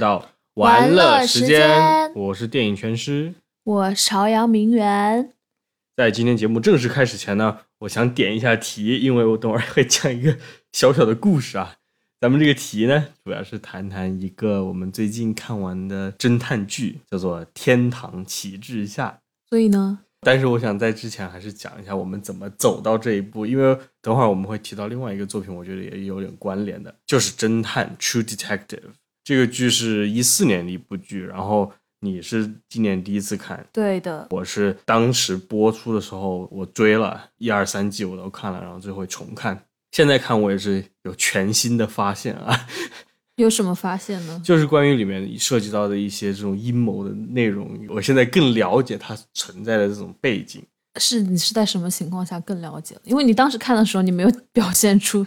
到玩乐时时间我是电影全师。我朝阳名媛，在今天节目正式开始前呢，我想点一下题，因为我等会儿会讲一个小小的故事啊。咱们这个题呢，主要是谈谈一个我们最近看完的侦探剧，叫做《天堂旗帜下》。所以呢，但是我想在之前还是讲一下我们怎么走到这一步，因为等会儿我们会提到另外一个作品，我觉得也有点关联的，就是《侦探 True Detective》这个剧是一四年的一部剧，然后你是今年第一次看，对的，我是当时播出的时候我追了一二三季我都看了，然后最后重看，现在看我也是有全新的发现啊，有什么发现呢？就是关于里面涉及到的一些这种阴谋的内容，我现在更了解它存在的这种背景。是你是在什么情况下更了解了？因为你当时看的时候，你没有表现出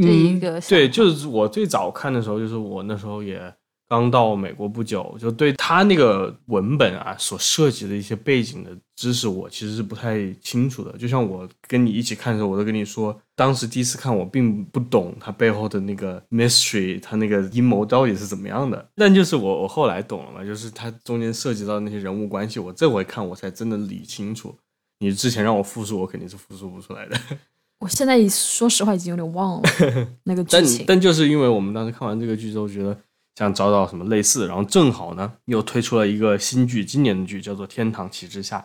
这一个、嗯对，就是我最早看的时候，就是我那时候也刚到美国不久，就对他那个文本啊所涉及的一些背景的知识，我其实是不太清楚的。就像我跟你一起看的时候，我都跟你说，当时第一次看我并不懂他背后的那个 mystery，他那个阴谋到底是怎么样的。但就是我我后来懂了嘛，就是他中间涉及到那些人物关系，我这回看我才真的理清楚。你之前让我复述，我肯定是复述不出来的。我现在说实话已经有点忘了 那个剧但情。但就是因为我们当时看完这个剧之后，觉得想找找什么类似，然后正好呢又推出了一个新剧，今年的剧叫做《天堂旗帜下》。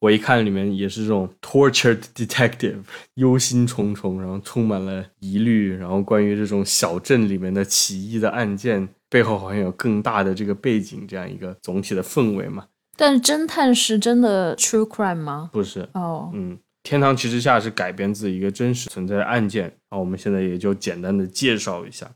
我一看里面也是这种 tortured detective，忧心忡忡，然后充满了疑虑，然后关于这种小镇里面的起义的案件背后好像有更大的这个背景，这样一个总体的氛围嘛。但是侦探是真的 true crime 吗？不是，哦，嗯，《天堂骑士下》是改编自一个真实存在的案件，然后我们现在也就简单的介绍一下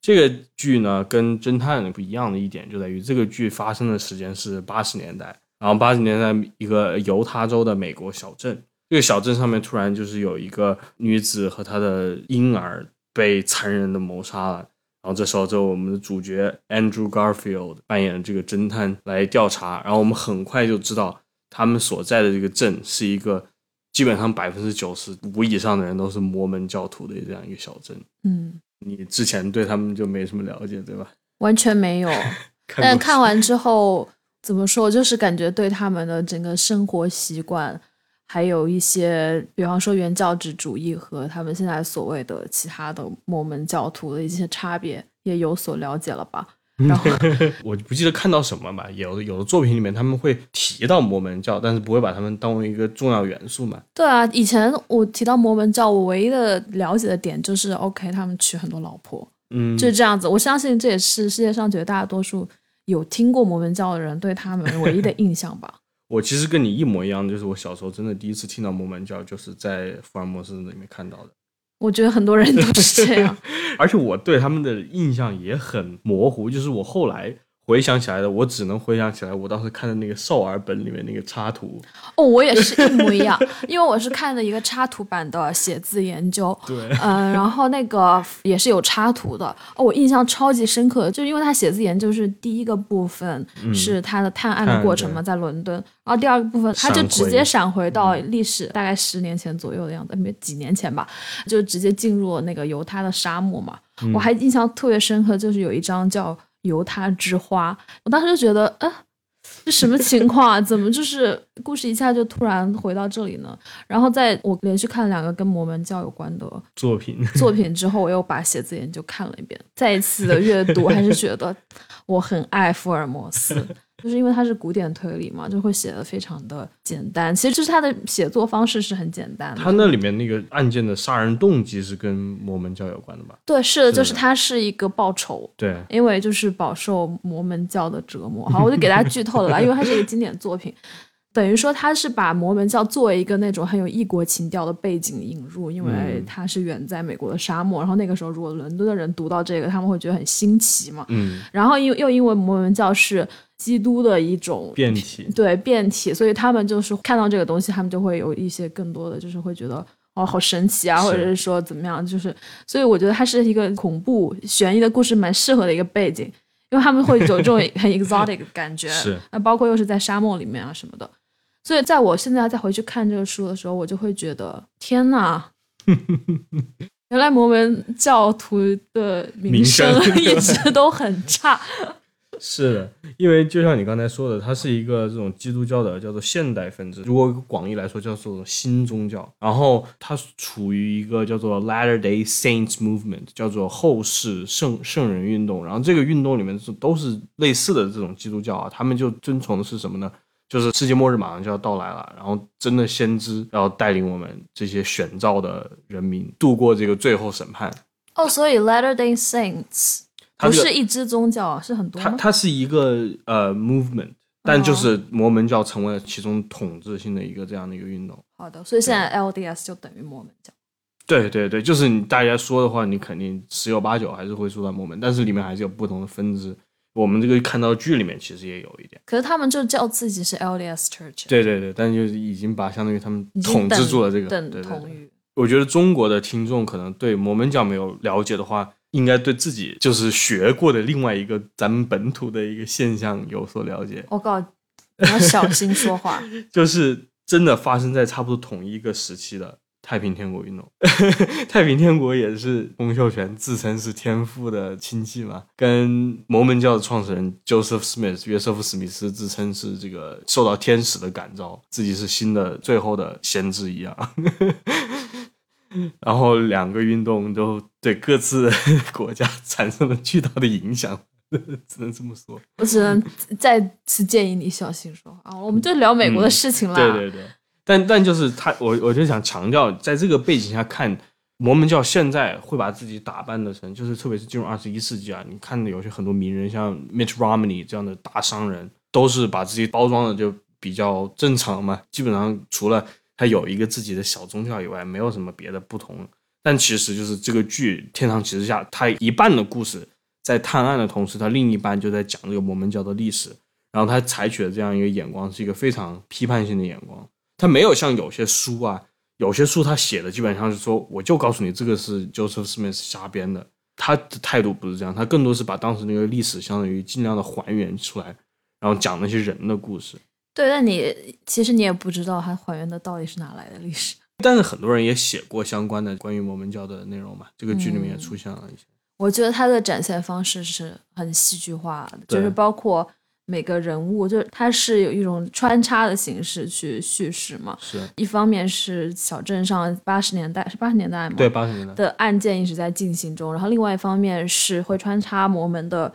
这个剧呢，跟侦探不一样的一点就在于这个剧发生的时间是八十年代，然后八十年代一个犹他州的美国小镇，这个小镇上面突然就是有一个女子和她的婴儿被残忍的谋杀了。然后这时候，就我们的主角 Andrew Garfield 扮演这个侦探来调查，然后我们很快就知道他们所在的这个镇是一个基本上百分之九十五以上的人都是摩门教徒的这样一个小镇。嗯，你之前对他们就没什么了解，对吧？完全没有。但看完之后，怎么说，就是感觉对他们的整个生活习惯，还有一些，比方说原教旨主义和他们现在所谓的其他的摩门教徒的一些差别，也有所了解了吧？然后 我不记得看到什么吧，有的有的作品里面他们会提到摩门教，但是不会把他们当为一个重要元素嘛。对啊，以前我提到摩门教，我唯一的了解的点就是，OK，他们娶很多老婆，嗯，就是这样子。我相信这也是世界上绝大多数有听过摩门教的人对他们唯一的印象吧。我其实跟你一模一样，就是我小时候真的第一次听到摩门教，就是在福尔摩斯里面看到的。我觉得很多人都是这样。而且我对他们的印象也很模糊，就是我后来回想起来的，我只能回想起来我当时看的那个少儿本里面那个插图。哦，我也是一模一样，因为我是看的一个插图版的写字研究，对，嗯、然后那个也是有插图的。哦，我印象超级深刻，就是因为他写字研究是第一个部分是他的探案的过程嘛，在伦敦，然后第二个部分他就直接闪回到历史，大概十年前左右的样子，没几年前吧，就直接进入了那个犹他的沙漠嘛。我还印象特别深刻，就是有一张叫。犹他之花，我当时就觉得，啊，这什么情况啊？怎么就是故事一下就突然回到这里呢？然后在我连续看了两个跟摩门教有关的作品作品之后，我又把写字研究看了一遍，再一次的阅读，还是觉得我很爱福尔摩斯。就是因为它是古典推理嘛，就会写的非常的简单。其实就是他的写作方式是很简单的。他那里面那个案件的杀人动机是跟摩门教有关的吧？对，是的，就是他是一个报仇，对，因为就是饱受摩门教的折磨。好，我就给大家剧透了吧，因为它是一个经典作品。等于说他是把摩门教作为一个那种很有异国情调的背景引入，因为嗯它是远在美国的沙漠，然后那个时候如果伦敦的人读到这个，他们会觉得很新奇嘛。嗯，然后又又因为摩门教是基督的一种变体，对变体，所以他们就是看到这个东西，他们就会有一些更多的，就是会觉得哦好神奇啊，或者是说怎么样，就是所以我觉得它是一个恐怖悬疑的故事，蛮适合的一个背景，因为他们会有这种 很 exotic 的感觉，是那包括又是在沙漠里面啊什么的，所以在我现在再回去看这个书的时候，我就会觉得天呐，原来摩门教徒的名声一直 都很差。是的，因为就像你刚才说的，它是一个这种基督教的叫做现代分支，如果广义来说叫做新宗教。然后它处于一个叫做 Latter Day Saints Movement，叫做后世圣圣人运动。然后这个运动里面是都是类似的这种基督教啊，他们就遵从的是什么呢？就是世界末日马上就要到来了，然后真的先知要带领我们这些选召的人民度过这个最后审判。哦，所以 Latter Day Saints。不是一支宗教，是很多。它它是一个呃 movement，但就是摩门教成为了其中统治性的一个这样的一个运动。好的，所以现在 LDS 就等于摩门教。对对对，就是你大家说的话，你肯定十有八九还是会说到摩门，但是里面还是有不同的分支。我们这个看到剧里面其实也有一点。可是他们就叫自己是 LDS Church。对对对，但就是已经把相当于他们统治住了这个。等同于。我觉得中国的听众可能对摩门教没有了解的话。应该对自己就是学过的另外一个咱们本土的一个现象有所了解。我告你要小心说话。就是真的发生在差不多同一个时期的太平天国运动。太平天国也是洪秀全自称是天父的亲戚嘛，跟摩门教的创始人 Joseph Smith 约瑟夫史密斯自称是这个受到天使的感召，自己是新的最后的先知一样。然后两个运动都对各自国家产生了巨大的影响，只能这么说。我只能再次建议你小心说话。我们就聊美国的事情了。对对对，但但就是他，我我就想强调，在这个背景下看，摩门教现在会把自己打扮的成，就是特别是进入二十一世纪啊，你看有些很多名人，像 Mitt Romney 这样的大商人，都是把自己包装的就比较正常嘛，基本上除了。他有一个自己的小宗教以外，没有什么别的不同。但其实就是这个剧《天堂骑士下》，它一半的故事在探案的同时，它另一半就在讲这个摩门教的历史。然后他采取的这样一个眼光是一个非常批判性的眼光。他没有像有些书啊，有些书他写的基本上是说，我就告诉你这个是 Joseph Smith 瞎编的。他的态度不是这样，他更多是把当时那个历史相当于尽量的还原出来，然后讲那些人的故事。对，但你其实你也不知道他还原的到底是哪来的历史。但是很多人也写过相关的关于摩门教的内容嘛，这个剧里面也出现了一些。我觉得他的展现方式是很戏剧化的，就是包括每个人物，就是它是有一种穿插的形式去叙事嘛。是一方面是小镇上八十年代是八十年代嘛？对，八十年代的案件一直在进行中，然后另外一方面是会穿插摩门的。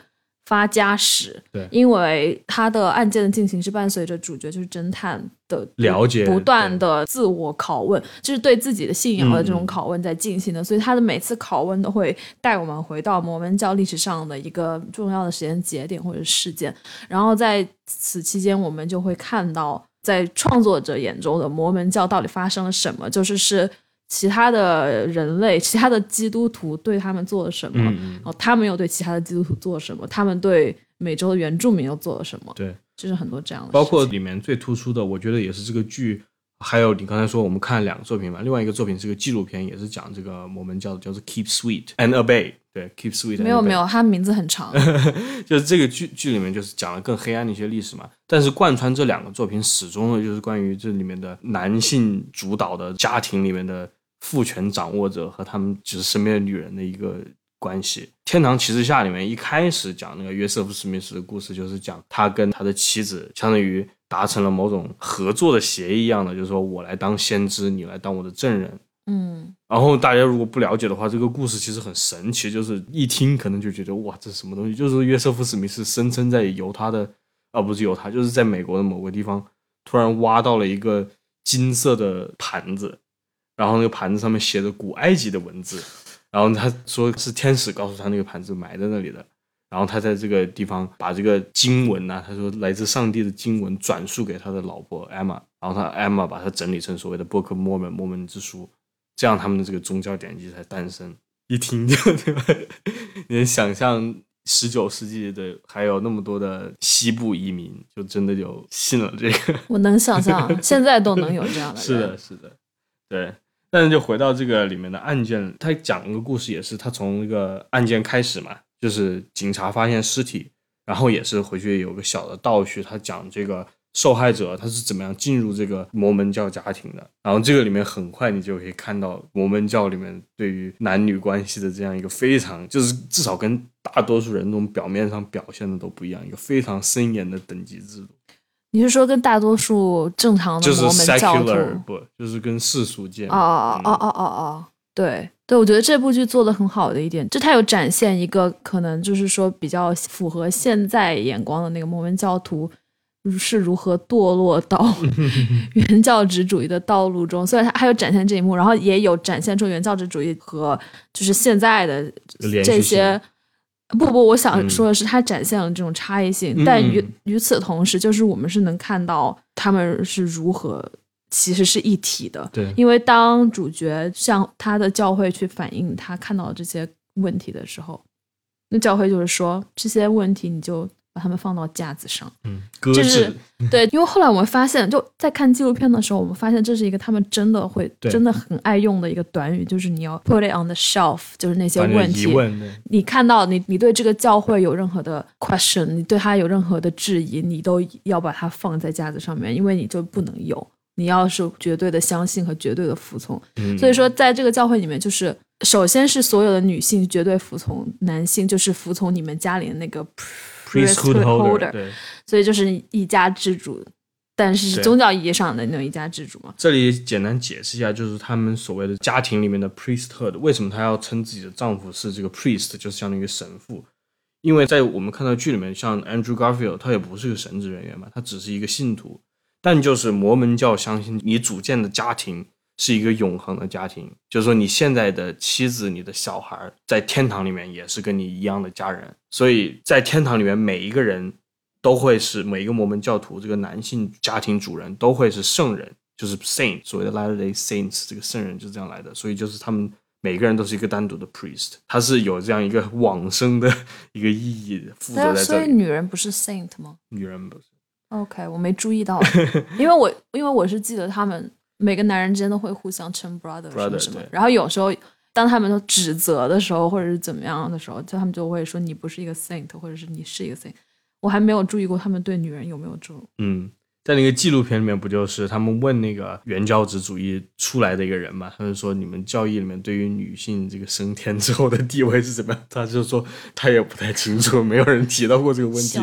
发家史，对，因为他的案件的进行是伴随着主角就是侦探的了解，不断的自我拷问，就是对自己的信仰的这种拷问在进行的，所以他的每次拷问都会带我们回到摩门教历史上的一个重要的时间节点或者事件，然后在此期间，我们就会看到在创作者眼中的摩门教到底发生了什么，就是是。其他的人类，其他的基督徒对他们做了什么？然后他们又对其他的基督徒做了什么？他们对美洲的原住民又做了什么？对，就是很多这样的。包括里面最突出的，我觉得也是这个剧。还有你刚才说我们看了两个作品嘛，另外一个作品是个纪录片，也是讲这个我们叫，叫做 Keep Sweet and Obey。对，Keep Sweet。没有没有，它名字很长。就是这个剧剧里面就是讲了更黑暗的一些历史嘛，但是贯穿这两个作品始终的就是关于这里面的男性主导的家庭里面的。父权掌握者和他们就是身边的女人的一个关系。《天堂骑士下》里面一开始讲那个约瑟夫·史密斯的故事，就是讲他跟他的妻子相当于达成了某种合作的协议一样的，就是说我来当先知，你来当我的证人。嗯。然后大家如果不了解的话，这个故事其实很神奇，就是一听可能就觉得哇，这是什么东西？就是约瑟夫·史密斯声称在犹他的，啊不是犹他，就是在美国的某个地方突然挖到了一个金色的盘子。然后那个盘子上面写着古埃及的文字，然后他说是天使告诉他那个盘子埋在那里的，然后他在这个地方把这个经文呢，他说来自上帝的经文转述给他的老婆艾玛，然后他艾玛把它整理成所谓的《Book of Mormon》摩门之书，这样他们的这个宗教典籍才诞生。一听就对吧？你能想象十九世纪的还有那么多的西部移民，就真的就信了这个？我能想象，现在都能有这样的。是的，是的，对。但是就回到这个里面的案件，他讲一个故事，也是他从那个案件开始嘛，就是警察发现尸体，然后也是回去有个小的倒叙，他讲这个受害者他是怎么样进入这个摩门教家庭的。然后这个里面很快你就可以看到摩门教里面对于男女关系的这样一个非常，就是至少跟大多数人那种表面上表现的都不一样，一个非常森严的等级制度。你是说跟大多数正常的摩门教徒不，就是跟世俗界？哦哦哦哦哦哦，对对，我觉得这部剧做的很好的一点，就它有展现一个可能就是说比较符合现在眼光的那个摩门教徒是如何堕落到 原教旨主义的道路中，虽然它还有展现这一幕，然后也有展现出原教旨主义和就是现在的这些。不不，我想说的是，它展现了这种差异性，但与与此同时，就是我们是能看到他们是如何其实是一体的。对，因为当主角向他的教会去反映他看到这些问题的时候，那教会就是说这些问题你就。把他们放到架子上，嗯，就是 对，因为后来我们发现，就在看纪录片的时候，我们发现这是一个他们真的会真的很爱用的一个短语，就是你要 put it on the shelf，就是那些问题，你看到你你对这个教会有任何的 question，你对他有任何的质疑，你都要把它放在架子上面，因为你就不能有，你要是绝对的相信和绝对的服从。所以说，在这个教会里面，就是首先是所有的女性绝对服从男性，就是服从你们家里的那个。Priesthood holder，对，所以就是一家之主，但是是宗教意义上的那种一家之主嘛。这里简单解释一下，就是他们所谓的家庭里面的 priesthood，为什么她要称自己的丈夫是这个 priest，就是相当于神父？因为在我们看到剧里面，像 Andrew Garfield，他也不是个神职人员嘛，他只是一个信徒，但就是摩门教相信你组建的家庭。是一个永恒的家庭，就是说你现在的妻子、你的小孩在天堂里面也是跟你一样的家人，所以在天堂里面每一个人都会是每一个摩门教徒，这个男性家庭主人都会是圣人，就是 saint，所谓的 Latter Day Saints，这个圣人就是这样来的，所以就是他们每个人都是一个单独的 priest，他是有这样一个往生的一个意义负责在这里。所以女人不是 saint 吗？女人不是。OK，我没注意到，因为我因为我是记得他们。每个男人之间都会互相称 brother 什么什么，然后有时候当他们都指责的时候，或者是怎么样的时候，就他们就会说你不是一个 saint，或者是你是一个 saint。我还没有注意过他们对女人有没有这种。嗯，在那个纪录片里面，不就是他们问那个原教旨主义出来的一个人嘛？他就说你们教义里面对于女性这个升天之后的地位是怎么样？他就说他也不太清楚，没有人提到过这个问题。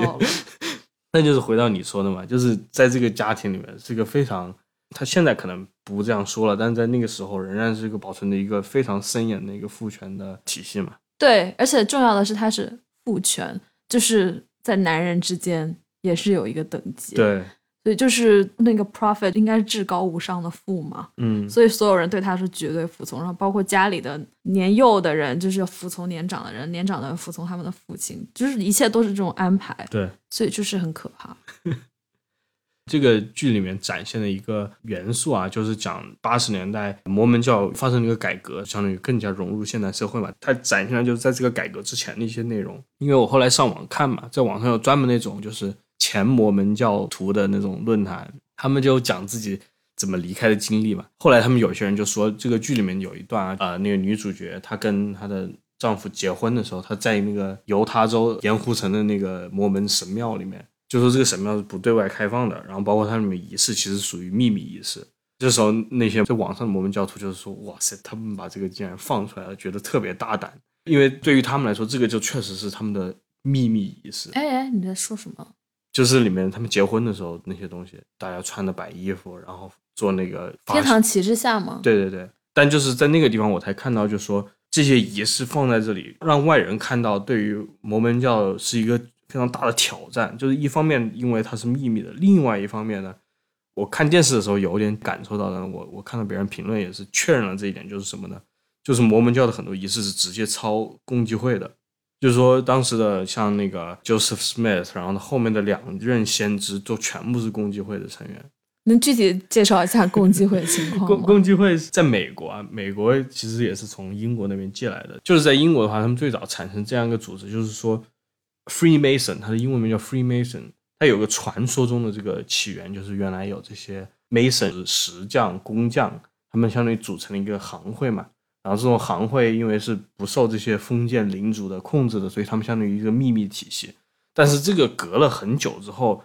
那就是回到你说的嘛，就是在这个家庭里面是一个非常。他现在可能不这样说了，但是在那个时候仍然是一个保存的一个非常森严的一个父权的体系嘛。对，而且重要的是，它是父权，就是在男人之间也是有一个等级。对，所以就是那个 prophet 应该是至高无上的父嘛。嗯，所以所有人对他是绝对服从，然后包括家里的年幼的人就是服从年长的人，年长的服从他们的父亲，就是一切都是这种安排。对，所以就是很可怕。这个剧里面展现的一个元素啊，就是讲八十年代摩门教发生了一个改革，相当于更加融入现代社会嘛。它展现的就是在这个改革之前的一些内容。因为我后来上网看嘛，在网上有专门那种就是前摩门教徒的那种论坛，他们就讲自己怎么离开的经历嘛。后来他们有些人就说，这个剧里面有一段啊，那个女主角她跟她的丈夫结婚的时候，她在那个犹他州盐湖城的那个摩门神庙里面。就说这个神庙是不对外开放的，然后包括它里面仪式其实属于秘密仪式。这时候那些在网上的摩门教徒就是说：“哇塞，他们把这个竟然放出来了，觉得特别大胆。”因为对于他们来说，这个就确实是他们的秘密仪式。哎哎，你在说什么？就是里面他们结婚的时候那些东西，大家穿的白衣服，然后做那个天堂旗帜下吗？对对对。但就是在那个地方，我才看到，就说这些仪式放在这里，让外人看到，对于摩门教是一个。非常大的挑战，就是一方面因为它是秘密的，另外一方面呢，我看电视的时候有点感受到的，我我看到别人评论也是确认了这一点，就是什么呢？就是摩门教的很多仪式是直接抄共济会的，就是说当时的像那个 Joseph Smith，然后后面的两任先知都全部是共济会的成员。能具体介绍一下共济会的情况吗？共共济会在美国啊，美国其实也是从英国那边借来的，就是在英国的话，他们最早产生这样一个组织，就是说。Freemason，它的英文名叫 Freemason，它有个传说中的这个起源，就是原来有这些 Mason 石匠、工匠，他们相当于组成了一个行会嘛。然后这种行会因为是不受这些封建领主的控制的，所以他们相当于一个秘密体系。但是这个隔了很久之后，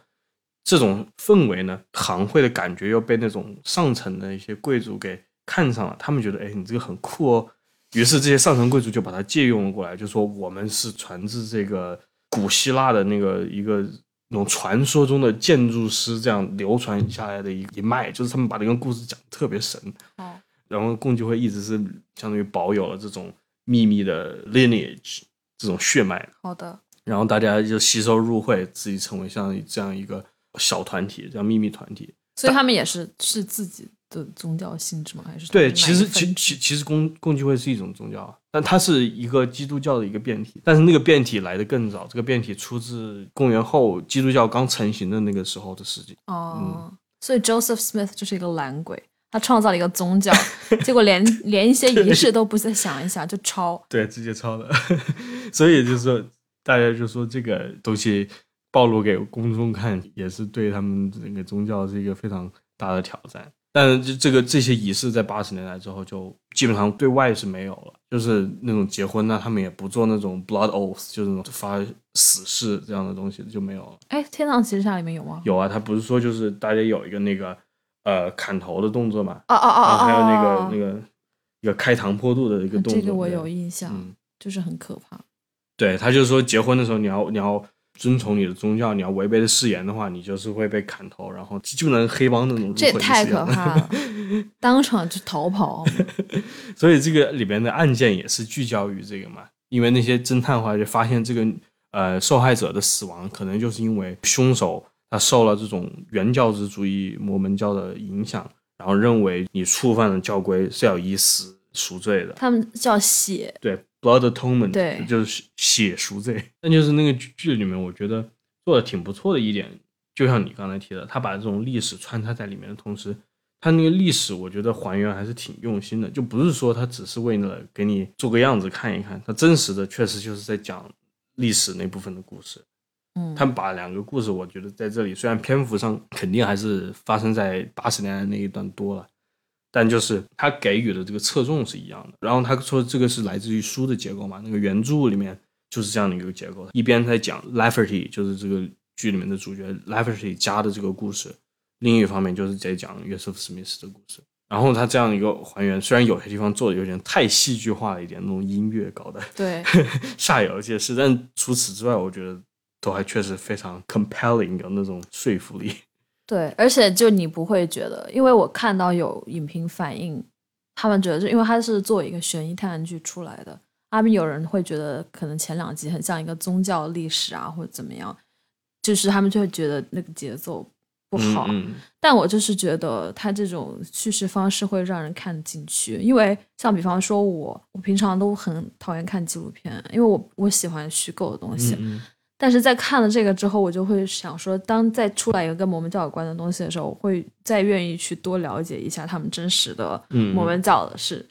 这种氛围呢，行会的感觉又被那种上层的一些贵族给看上了，他们觉得，哎，你这个很酷哦。于是这些上层贵族就把它借用了过来，就说我们是传自这个古希腊的那个一个那种传说中的建筑师这样流传下来的一一脉，就是他们把这个故事讲的特别神。哦，然后共济会一直是相当于保有了这种秘密的 lineage 这种血脉。好的。然后大家就吸收入会，自己成为像这样一个小团体，这样秘密团体。所以他们也是是自己。的宗教性质吗？还是对，其实其其其实共共济会是一种宗教，但它是一个基督教的一个变体，但是那个变体来的更早，这个变体出自公元后基督教刚成型的那个时候的事情。哦，所以 Joseph Smith 就是一个懒鬼，他创造了一个宗教，结果连 连一些仪式都不再想一想就抄，对，直接抄的，所以就是说大家就说这个东西暴露给公众看，也是对他们这个宗教是一个非常大的挑战。但是这个这些仪式在八十年代之后就基本上对外是没有了，就是那种结婚呢，他们也不做那种 blood oath，就是那种发死誓这样的东西就没有了。哎，天堂骑士下里面有吗？有啊，他不是说就是大家有一个那个呃砍头的动作嘛？哦哦哦还有那个那个一个开膛破肚的一个动作，这个我有印象，就是很可怕。对他就是说结婚的时候你要你要。遵从你的宗教，你要违背的誓言的话，你就是会被砍头，然后就能黑帮那种。这也太可怕了，当场就逃跑。所以这个里边的案件也是聚焦于这个嘛，因为那些侦探话就发现这个呃受害者的死亡可能就是因为凶手他受了这种原教旨主义摩门教的影响，然后认为你触犯了教规是要以死赎罪的。他们叫血。对。Blood Atonement，对，就是血赎罪。但就是那个剧里面，我觉得做的挺不错的一点，就像你刚才提的，他把这种历史穿插在里面的同时，他那个历史我觉得还原还是挺用心的，就不是说他只是为了给你做个样子看一看，他真实的确实就是在讲历史那部分的故事。嗯，他们把两个故事，我觉得在这里虽然篇幅上肯定还是发生在八十年代那一段多了。但就是他给予的这个侧重是一样的，然后他说这个是来自于书的结构嘛，那个原著里面就是这样的一个结构，一边在讲 Lafferty，就是这个剧里面的主角 Lafferty 家的这个故事，另一方面就是在讲约瑟夫·史密斯的故事。然后他这样一个还原，虽然有些地方做的有点太戏剧化了一点，那种音乐搞的对 煞有介事，但除此之外，我觉得都还确实非常 compelling，有那种说服力。对，而且就你不会觉得，因为我看到有影评反映，他们觉得，就因为他是作为一个悬疑探案剧出来的，他们有人会觉得可能前两集很像一个宗教历史啊，或者怎么样，就是他们就会觉得那个节奏不好。但我就是觉得他这种叙事方式会让人看得进去，因为像比方说我，我平常都很讨厌看纪录片，因为我我喜欢虚构的东西。但是在看了这个之后，我就会想说，当再出来一个跟摩门教有关的东西的时候，我会再愿意去多了解一下他们真实的摩门教的是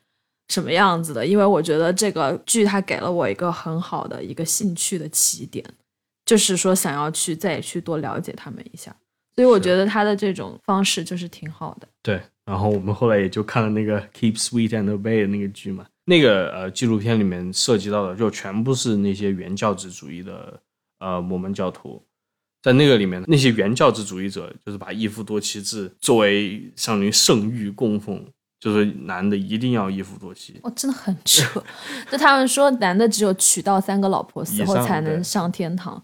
什么样子的，因为我觉得这个剧它给了我一个很好的一个兴趣的起点，就是说想要去再去多了解他们一下，所以我觉得他的这种方式就是挺好的。对，然后我们后来也就看了那个《Keep Sweet and Obey》的那个剧嘛，那个呃纪录片里面涉及到的就全部是那些原教旨主义的。呃，摩门教徒在那个里面，那些原教旨主义者就是把一夫多妻制作为相当于圣域供奉，就是男的一定要一夫多妻。哦，真的很扯！就他们说，男的只有娶到三个老婆死后才能上天堂。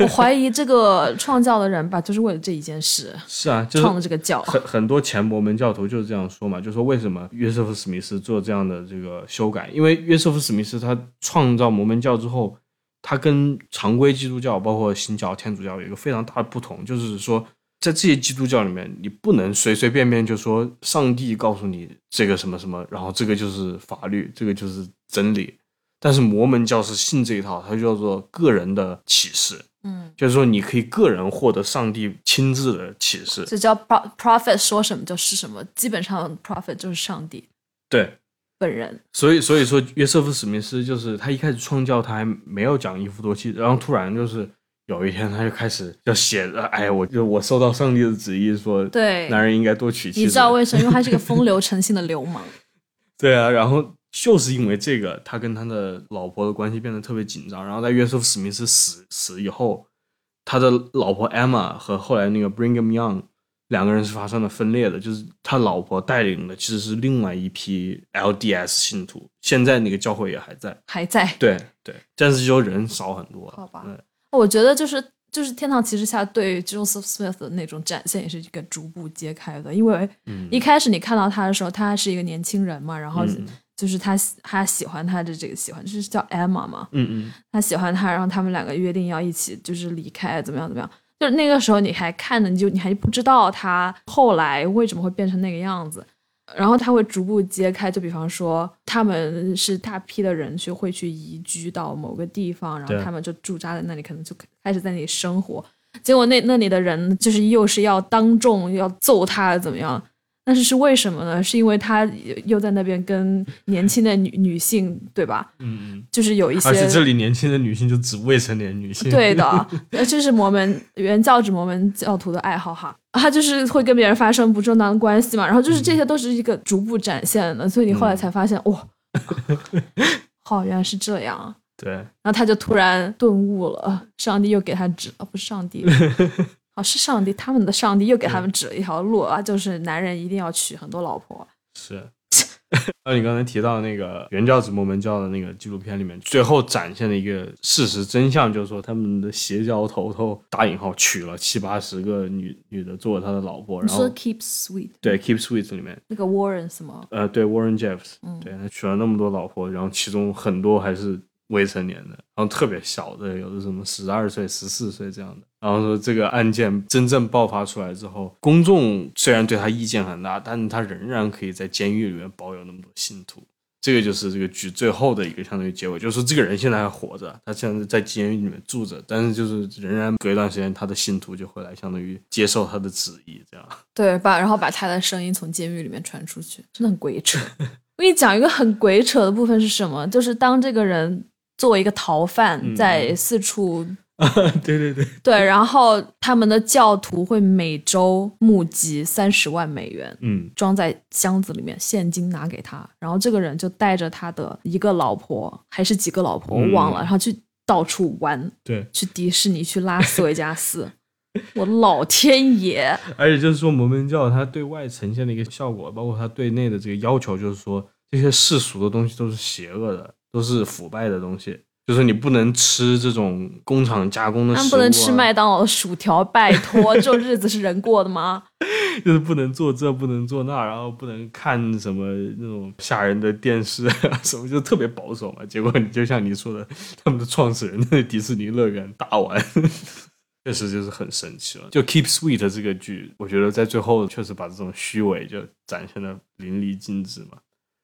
我怀疑这个创教的人吧，就是为了这一件事。是啊，就创的这个教。很很多前摩门教徒就是这样说嘛，就说为什么约瑟夫史密斯做这样的这个修改？因为约瑟夫史密斯他创造摩门教之后。它跟常规基督教，包括新教、天主教有一个非常大的不同，就是说，在这些基督教里面，你不能随随便便就说上帝告诉你这个什么什么，然后这个就是法律，这个就是真理。但是摩门教是信这一套，它叫做个人的启示，嗯，就是说你可以个人获得上帝亲自的启示，这叫 prophet 说什么就是什么，基本上 prophet 就是上帝。对。本人，所以所以说约瑟夫史密斯就是他一开始创教他还没有讲一夫多妻，然后突然就是有一天他就开始要写了，哎，我就我受到上帝的旨意说，对，男人应该多娶妻。你知道为什么？因为他是个风流 成性的流氓。对啊，然后就是因为这个，他跟他的老婆的关系变得特别紧张。然后在约瑟夫史密斯死死以后，他的老婆 Emma 和后来那个 Brigham Young 两个人是发生了分裂的，就是他老婆带领的其实是另外一批 LDS 信徒，现在那个教会也还在，还在。对对，但是就人少很多。好吧，我觉得就是就是《天堂骑士》下对 Joseph Smith 的那种展现也是一个逐步揭开的，因为一开始你看到他的时候，他是一个年轻人嘛，然后就是他他喜欢他的这个喜欢，就是叫 Emma 嘛，嗯嗯，他喜欢他，然后他们两个约定要一起就是离开，怎么样怎么样。就是那个时候，你还看的，你就你还不知道他后来为什么会变成那个样子，然后他会逐步揭开。就比方说，他们是大批的人去会去移居到某个地方，然后他们就驻扎在那里，可能就开始在那里生活。结果那那里的人就是又是要当众要揍他怎么样？但是是为什么呢？是因为他又在那边跟年轻的女 女性，对吧？嗯嗯，就是有一些，而且这里年轻的女性就指未成年女性。对的，这是摩门原教旨摩门教徒的爱好哈。他就是会跟别人发生不正当的关系嘛，然后就是这些都是一个逐步展现的，所以你后来才发现，哇，好，原来是这样。对，然后他就突然顿悟了，上帝又给他指，哦，不是上帝。是上帝，他们的上帝又给他们指了一条路啊，就是男人一定要娶很多老婆。是，那你刚才提到那个原教旨摩门教的那个纪录片里面，最后展现的一个事实真相，就是说他们的邪教头头打引号娶了七八十个女女的做他的老婆。然后 Keep Sweet，对 Keep Sweet 里面那个 Warren 什么？呃，对 Warren Jeffs，对他娶了那么多老婆，然后其中很多还是。未成年的，然后特别小的，有的什么十二岁、十四岁这样的。然后说这个案件真正爆发出来之后，公众虽然对他意见很大，但是他仍然可以在监狱里面保有那么多信徒。这个就是这个剧最后的一个相当于结尾，就是说这个人现在还活着，他现在在监狱里面住着，但是就是仍然隔一段时间他的信徒就会来相当于接受他的旨意，这样。对，把然后把他的声音从监狱里面传出去，真的很鬼扯。我跟你讲一个很鬼扯的部分是什么？就是当这个人。作为一个逃犯，在四处 啊，对对对。对，然后他们的教徒会每周募集三十万美元，嗯，装在箱子里面，现金拿给他，然后这个人就带着他的一个老婆，还是几个老婆，我忘了，然后去到处玩，对，去迪士尼，去拉斯维加斯，我老天爷！而且就是说，摩门教它对外呈现的一个效果，包括它对内的这个要求，就是说这些世俗的东西都是邪恶的。都是腐败的东西，就是你不能吃这种工厂加工的食物，不能吃麦当劳的薯条，拜托，这种日子是人过的吗？就是不能做这，不能做那，然后不能看什么那种吓人的电视啊，什么就特别保守嘛。结果你就像你说的，他们的创始人 那迪士尼乐园大玩，确实就是很神奇了。就《Keep Sweet》这个剧，我觉得在最后确实把这种虚伪就展现的淋漓尽致嘛。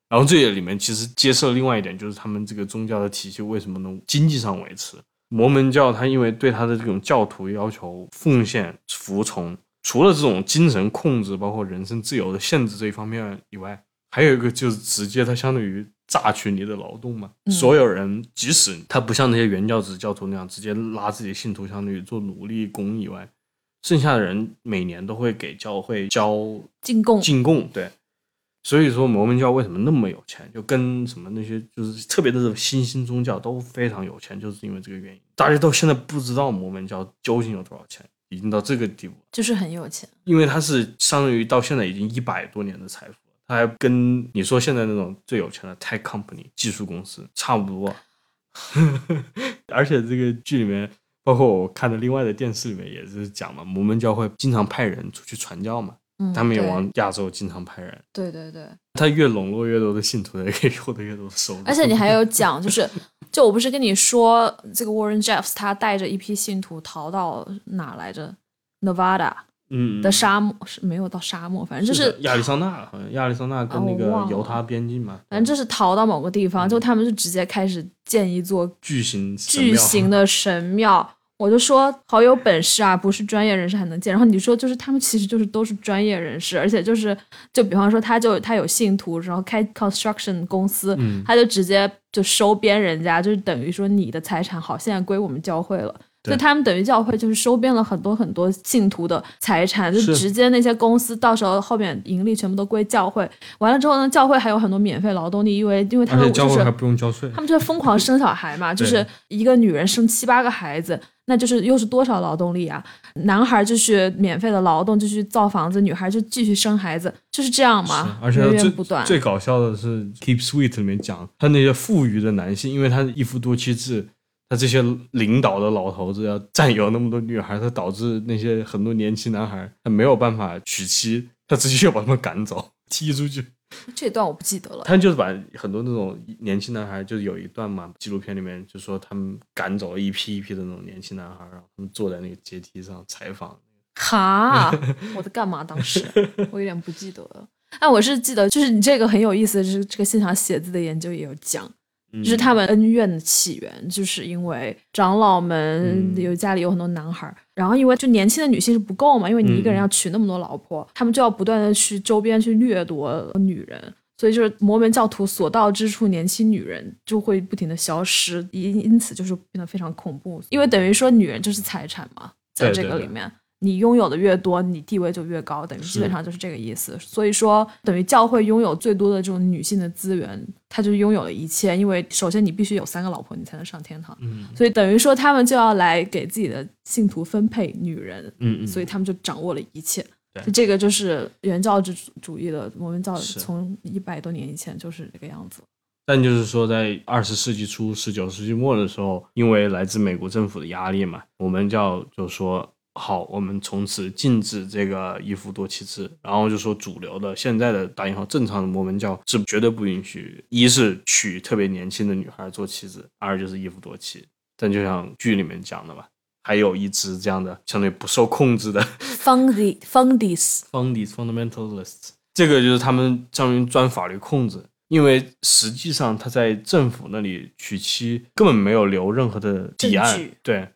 然后这里面其实揭示了另外一点，就是他们这个宗教的体系为什么能经济上维持。摩门教它因为对它的这种教徒要求奉献、服从，除了这种精神控制，包括人身自由的限制这一方面以外，还有一个就是直接它相当于榨取你的劳动嘛。所有人即使他不像那些原教旨教徒那样直接拉自己信徒相当于做奴隶工以外，剩下的人每年都会给教会交进贡，进贡对。所以说摩门教为什么那么有钱，就跟什么那些就是特别的新兴宗教都非常有钱，就是因为这个原因。大家到现在不知道摩门教究竟有多少钱，已经到这个地步，就是很有钱。因为它是相当于到现在已经一百多年的财富，它还跟你说现在那种最有钱的 tech company 技术公司差不多。而且这个剧里面，包括我看的另外的电视里面也是讲嘛，摩门教会经常派人出去传教嘛。他们也往亚洲经常派人，对对对，他越笼络越多的信徒，也可以获得越多的收入。而且你还有讲，就是就我不是跟你说，这个 Warren Jeffs 他带着一批信徒逃到哪来着？Nevada，嗯的沙漠是没有到沙漠，反正就是亚利桑那，好像亚利桑那跟那个犹他边境嘛。反正就是逃到某个地方，就他们就直接开始建一座巨型巨型的神庙。我就说好有本事啊，不是专业人士还能建。然后你说就是他们其实就是都是专业人士，而且就是就比方说他就他有信徒，然后开 construction 公司，他就直接就收编人家，就是等于说你的财产好现在归我们教会了，所以他们等于教会就是收编了很多很多信徒的财产，就直接那些公司到时候后面盈利全部都归教会。完了之后呢，教会还有很多免费劳动力，因为因为他们就是还不用交税，他们就是疯狂生小孩嘛，就是一个女人生七八个孩子。那就是又是多少劳动力啊？男孩就去免费的劳动，就去造房子；女孩就继续生孩子，就是这样嘛，源源不断。最搞笑的是《Keep Sweet》里面讲，他那些富裕的男性，因为他一夫多妻制，他这些领导的老头子要占有那么多女孩，他导致那些很多年轻男孩他没有办法娶妻，他直接要把他们赶走，踢出去。这段我不记得了。他就是把很多那种年轻男孩，就是有一段嘛，纪录片里面就说他们赶走了一批一批的那种年轻男孩，然后他们坐在那个阶梯上采访。哈，我在干嘛？当时我有点不记得了。哎，我是记得，就是你这个很有意思，就是这个现场写字的研究也有讲。就是他们恩怨的起源，就是因为长老们有家里有很多男孩，然后因为就年轻的女性是不够嘛，因为你一个人要娶那么多老婆，他们就要不断的去周边去掠夺女人，所以就是摩门教徒所到之处，年轻女人就会不停的消失，因因此就是变得非常恐怖，因为等于说女人就是财产嘛，在这个里面。你拥有的越多，你地位就越高，等于基本上就是这个意思。所以说，等于教会拥有最多的这种女性的资源，她就拥有了一切。因为首先你必须有三个老婆，你才能上天堂。嗯，所以等于说他们就要来给自己的信徒分配女人。嗯嗯，所以他们就掌握了一切。对，这个就是原教旨主义的摩门教，从一百多年以前就是这个样子。但就是说，在二十世纪初、十九世纪末的时候，因为来自美国政府的压力嘛，我们教就说。好，我们从此禁止这个一夫多妻制，然后就说主流的现在的打引号正常的摩门教是绝对不允许，一是娶特别年轻的女孩做妻子，二就是一夫多妻。但就像剧里面讲的吧，还有一支这样的相对不受控制的 fundis fundis fundis fundamentalists，这个就是他们相当于钻法律空子，因为实际上他在政府那里娶妻根本没有留任何的底案，对。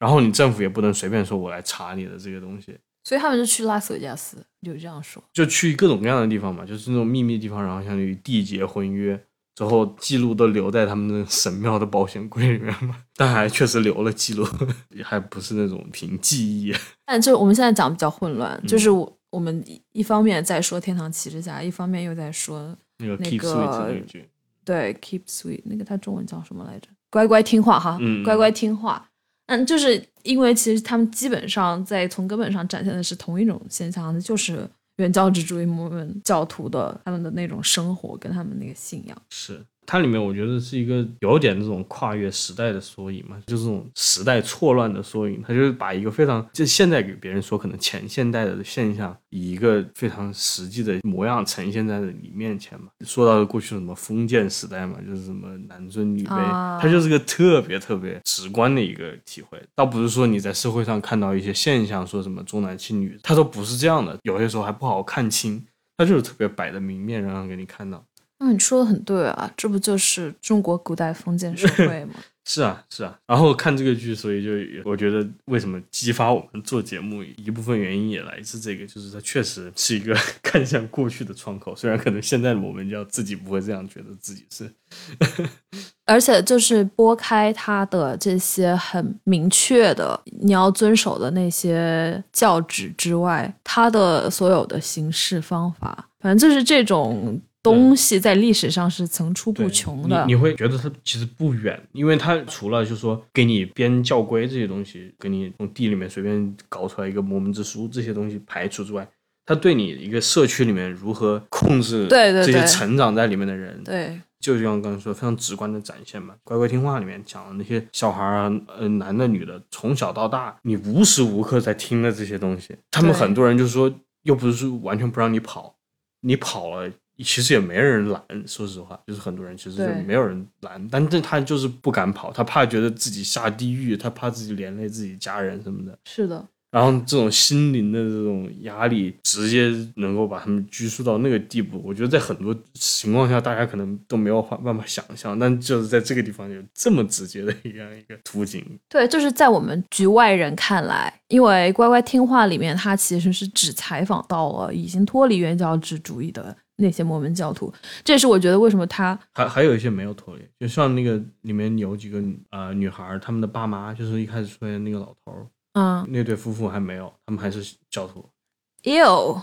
然后你政府也不能随便说我来查你的这个东西，所以他们就去拉斯维加斯，就这样说，就去各种各样的地方嘛，就是那种秘密的地方，然后相当于缔结婚约之后，记录都留在他们的神庙的保险柜里面嘛。但还确实留了记录，还不是那种凭记忆。但就我们现在讲比较混乱，就是我我们一方面在说天堂骑士侠，一方面又在说那个 keep sweet 那句，对 keep sweet 那个他中文叫什么来着？乖乖听话哈，乖乖听话。嗯，就是因为其实他们基本上在从根本上展现的是同一种现象，就是原教旨主义摩门教徒的他们的那种生活跟他们那个信仰是。它里面我觉得是一个有点这种跨越时代的缩影嘛，就是这种时代错乱的缩影。它就是把一个非常就现在给别人说可能前现代的现象，以一个非常实际的模样呈现在了你面前嘛。说到过去什么封建时代嘛，就是什么男尊女卑，它就是个特别特别直观的一个体会。倒不是说你在社会上看到一些现象，说什么重男轻女，它都不是这样的。有些时候还不好看清，它就是特别摆的明面，让给你看到。那你说的很对啊，这不就是中国古代封建社会吗？是啊，是啊。然后看这个剧，所以就我觉得为什么激发我们做节目一部分原因也来自这个，就是它确实是一个 看向过去的窗口。虽然可能现在的我们叫自己不会这样觉得自己是，而且就是拨开它的这些很明确的你要遵守的那些教旨之外，它的所有的行事方法，反正就是这种。东西在历史上是层出不穷的，你会觉得它其实不远，因为它除了就是说给你编教规这些东西，给你从地里面随便搞出来一个摩门之书这些东西排除之外，它对你一个社区里面如何控制这些成长在里面的人，对，就像刚才说非常直观的展现嘛，乖乖听话里面讲的那些小孩啊，呃，男的女的，从小到大，你无时无刻在听的这些东西，他们很多人就是说，又不是说完全不让你跑，你跑了。其实也没人拦，说实话，就是很多人其实就没有人拦，但是他就是不敢跑，他怕觉得自己下地狱，他怕自己连累自己家人什么的。是的，然后这种心灵的这种压力，直接能够把他们拘束到那个地步。我觉得在很多情况下，大家可能都没有办法想象，但就是在这个地方有这么直接的一样一个图景。对，就是在我们局外人看来，因为乖乖听话里面，他其实是只采访到了已经脱离原教旨主义的那些摩门教徒。这也是我觉得为什么他还还有一些没有脱离，就像那个里面有几个呃女孩，他们的爸妈就是一开始出现那个老头儿。嗯，那对夫妇还没有，他们还是教徒。有，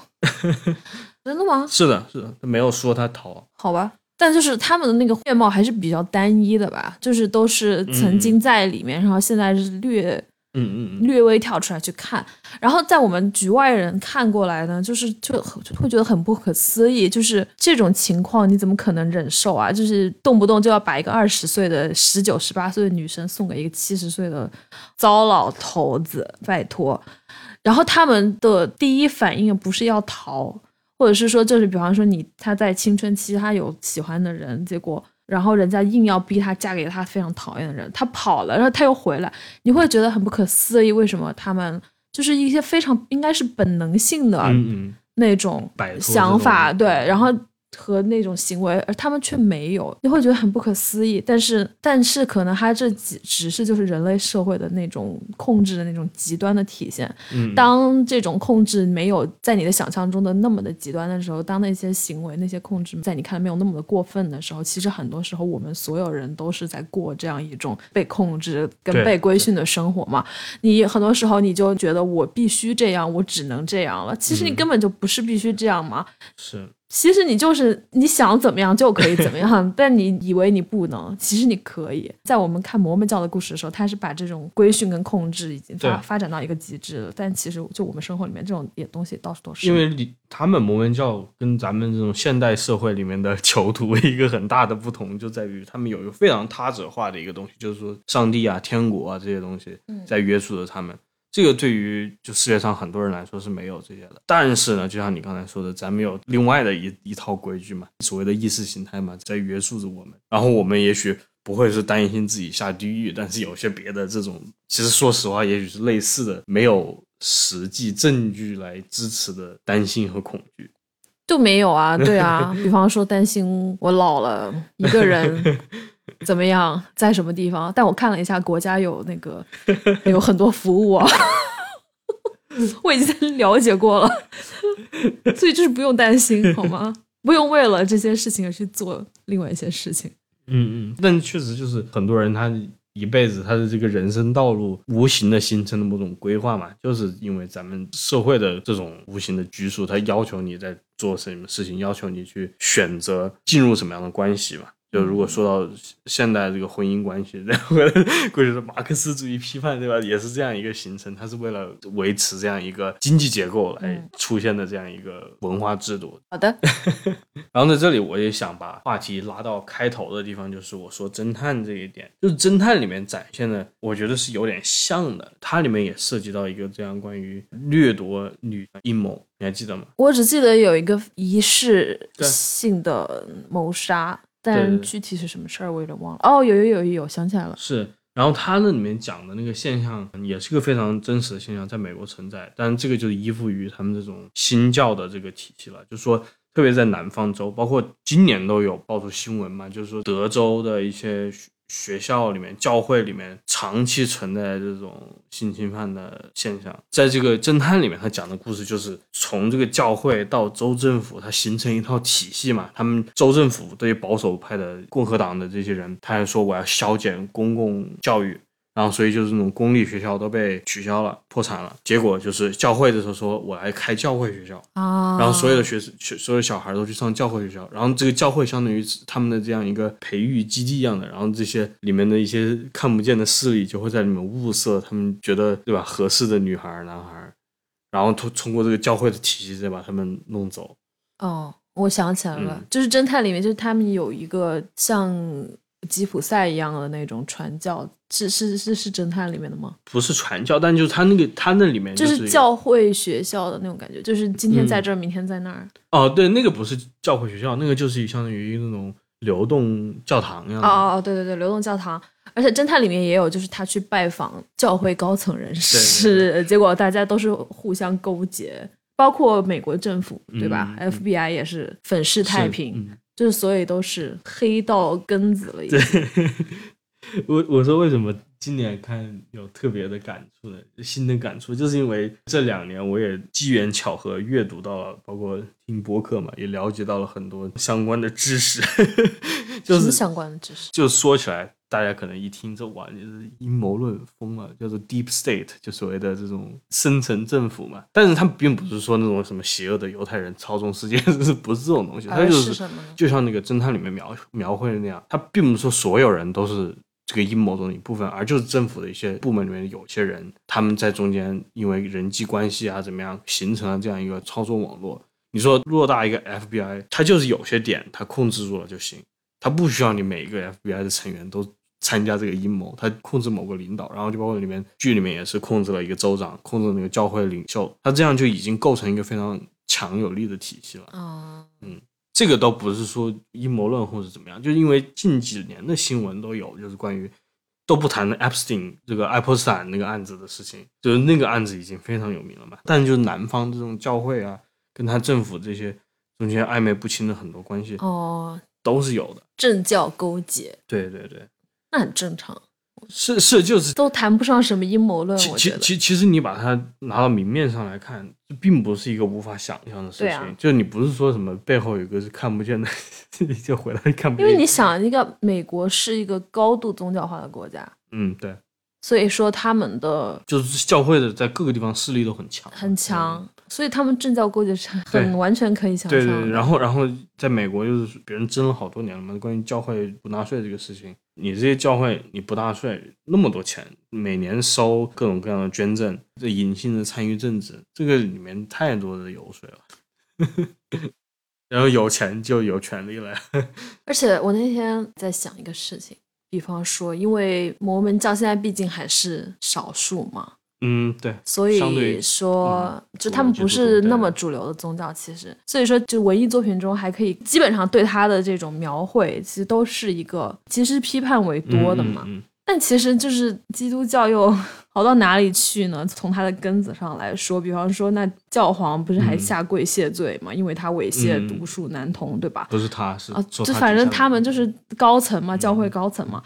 真的吗？是的，是的，他没有说他逃。好吧，但就是他们的那个面貌还是比较单一的吧，就是都是曾经在里面，然后现在是略。嗯嗯，略微跳出来去看，然后在我们局外人看过来呢，就是就会觉得很不可思议，就是这种情况你怎么可能忍受啊？就是动不动就要把一个二十岁的、十九、十八岁的女生送给一个七十岁的糟老头子，拜托。然后他们的第一反应不是要逃，或者是说，就是比方说你他在青春期他有喜欢的人，结果。然后人家硬要逼她嫁给他非常讨厌的人，她跑了，然后她又回来，你会觉得很不可思议，为什么他们就是一些非常应该是本能性的那种想法，对，然后。和那种行为，而他们却没有，你会觉得很不可思议。但是，但是可能他这几只是就是人类社会的那种控制的那种极端的体现。嗯，当这种控制没有在你的想象中的那么的极端的时候，当那些行为、那些控制在你看来没有那么的过分的时候，其实很多时候我们所有人都是在过这样一种被控制跟被规训的生活嘛。你很多时候你就觉得我必须这样，我只能这样了。其实你根本就不是必须这样嘛。是。其实你就是你想怎么样就可以怎么样，但你以为你不能，其实你可以。在我们看摩门教的故事的时候，他是把这种规训跟控制已经发发展到一个极致了。但其实就我们生活里面这种也东西到处都是。因为你他们摩门教跟咱们这种现代社会里面的 囚徒一个很大的不同，就在于他们有一个非常他者化的一个东西，就是说上帝啊、天国啊这些东西在约束着他们。这个对于就世界上很多人来说是没有这些的，但是呢，就像你刚才说的，咱们有另外的一一套规矩嘛，所谓的意识形态嘛，在约束着我们。然后我们也许不会是担心自己下地狱，但是有些别的这种，其实说实话，也许是类似的，没有实际证据来支持的担心和恐惧，就没有啊？对啊，比方说担心我老了一个人。怎么样，在什么地方？但我看了一下，国家有那个 有很多服务啊，我已经了解过了，所以就是不用担心，好吗？不用为了这些事情而去做另外一些事情。嗯嗯，但确实就是很多人他一辈子他的这个人生道路无形的形成了某种规划嘛，就是因为咱们社会的这种无形的拘束，它要求你在做什么事情，要求你去选择进入什么样的关系嘛。就如果说到现代这个婚姻关系，然后过去的马克思主义批判，对吧？也是这样一个形成，它是为了维持这样一个经济结构来出现的这样一个文化制度。好的。然后在这里，我也想把话题拉到开头的地方，就是我说侦探这一点，就是侦探里面展现的，我觉得是有点像的。它里面也涉及到一个这样关于掠夺女阴谋，你还记得吗？我只记得有一个仪式性的谋杀。但具体是什么事儿，我有点忘了。哦，有有有有，想起来了。是，然后他那里面讲的那个现象，也是个非常真实的现象，在美国存在。但这个就是依附于他们这种新教的这个体系了，就是说，特别在南方州，包括今年都有爆出新闻嘛，就是说德州的一些。学校里面、教会里面长期存在这种性侵犯的现象，在这个侦探里面，他讲的故事就是从这个教会到州政府，它形成一套体系嘛。他们州政府对于保守派的共和党的这些人，他还说我要削减公共教育。然后，所以就是那种公立学校都被取消了，破产了。结果就是教会的时候说，我来开教会学校啊。然后所有的学生、学所有小孩都去上教会学校。然后这个教会相当于他们的这样一个培育基地一样的。然后这些里面的一些看不见的势力就会在里面物色他们觉得对吧合适的女孩、男孩，然后通通过这个教会的体系再把他们弄走。哦，我想起来了，就是侦探里面，就是他们有一个像。吉普赛一样的那种传教，是是是是侦探里面的吗？不是传教，但就是他那个他那里面就是教会学校的那种感觉，就是今天在这儿，明天在那儿。哦，对，那个不是教会学校，那个就是相当于那种流动教堂一样的。哦哦哦，对对对，流动教堂。而且侦探里面也有，就是他去拜访教会高层人士，结果大家都是互相勾结，包括美国政府，对吧？FBI 也是粉饰太平，就是所以都是黑到根子了。已经。我我说为什么今年看有特别的感触呢？新的感触就是因为这两年我也机缘巧合阅读到了，包括听播客嘛，也了解到了很多相关的知识。就是相关的知识，就说起来，大家可能一听这哇，就是阴谋论疯了，叫做 deep state，就所谓的这种深层政府嘛。但是他并不是说那种什么邪恶的犹太人操纵世界，是不是这种东西？他就是就像那个侦探里面描描绘的那样，他并不是说所有人都是。这个阴谋中的一部分，而就是政府的一些部门里面有些人，他们在中间因为人际关系啊怎么样，形成了这样一个操作网络。你说偌大一个 FBI，它就是有些点它控制住了就行，它不需要你每一个 FBI 的成员都参加这个阴谋，它控制某个领导，然后就包括里面剧里面也是控制了一个州长，控制那个教会领袖，它这样就已经构成一个非常强有力的体系了。啊，嗯。这个倒不是说阴谋论或者怎么样，就是因为近几年的新闻都有，就是关于都不谈 Epstein 这个爱泼斯坦那个案子的事情，就是那个案子已经非常有名了嘛。但就是南方这种教会啊，跟他政府这些中间暧昧不清的很多关系哦，都是有的，政教勾结。对对对，那很正常。是是，就是都谈不上什么阴谋论。其其其实你把它拿到明面上来看，这并不是一个无法想象的事情。就你不是说什么背后有个是看不见的，你就回来看不见。因为你想，一个美国是一个高度宗教化的国家。嗯，对。所以说他们的就是教会的在各个地方势力都很强，很强。所以他们政教勾结是很完全可以想象。对对。然后然后在美国就是别人争了好多年了嘛，关于教会不纳税这个事情。你这些教会你不纳税，那么多钱，每年收各种各样的捐赠，这隐性的参与政治，这个里面太多的油水了。然后有钱就有权利了。而且我那天在想一个事情，比方说，因为摩门教现在毕竟还是少数嘛。嗯，对，所以说，就他们不是那么主流的宗教，其实，所以说，就文艺作品中还可以基本上对他的这种描绘，其实都是一个其实批判为多的嘛。但其实就是基督教又 好到哪里去呢？从它的根子上来说，比方说，那教皇不是还下跪谢罪嘛？因为他猥亵读书男童，对吧？不是他，是啊，就反正他们就是高层嘛，教会高层嘛。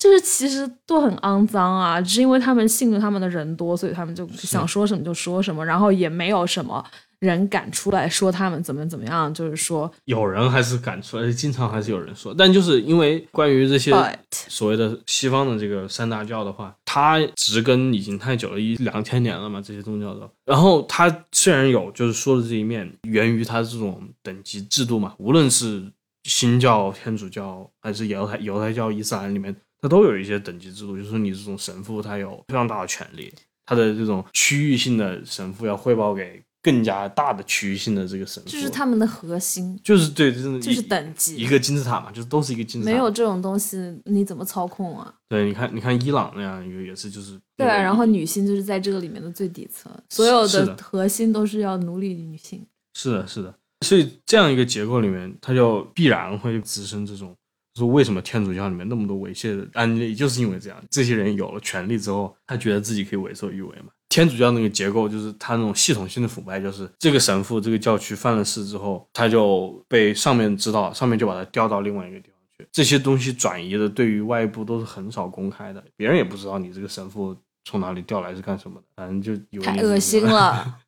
就是其实都很肮脏啊，只是因为他们信任他们的人多，所以他们就想说什么就说什么，然后也没有什么人敢出来说他们怎么怎么样。就是说，有人还是敢出来，经常还是有人说。但就是因为关于这些所谓的西方的这个三大教的话，它植根已经太久了，一两千年了嘛，这些宗教都。然后它虽然有就是说的这一面，源于它这种等级制度嘛，无论是新教、天主教还是犹太犹太教、伊斯兰里面。它都有一些等级制度，就是说你这种神父他有非常大的权利，他的这种区域性的神父要汇报给更加大的区域性的这个神父，就是他们的核心，就是对，就是就是等级一个金字塔嘛，就是都是一个金字塔，没有这种东西你怎么操控啊？对，你看，你看伊朗那样一个也是，就是对，然后女性就是在这个里面的最底层，所有的核心都是要奴隶女性，是的，是的，所以这样一个结构里面，它就必然会滋生这种。说为什么天主教里面那么多猥亵的案例，就是因为这样，这些人有了权利之后，他觉得自己可以为所欲为嘛。天主教那个结构就是他那种系统性的腐败，就是这个神父这个教区犯了事之后，他就被上面知道，上面就把他调到另外一个地方去。这些东西转移的对于外部都是很少公开的，别人也不知道你这个神父从哪里调来是干什么的，反正就有太恶心了。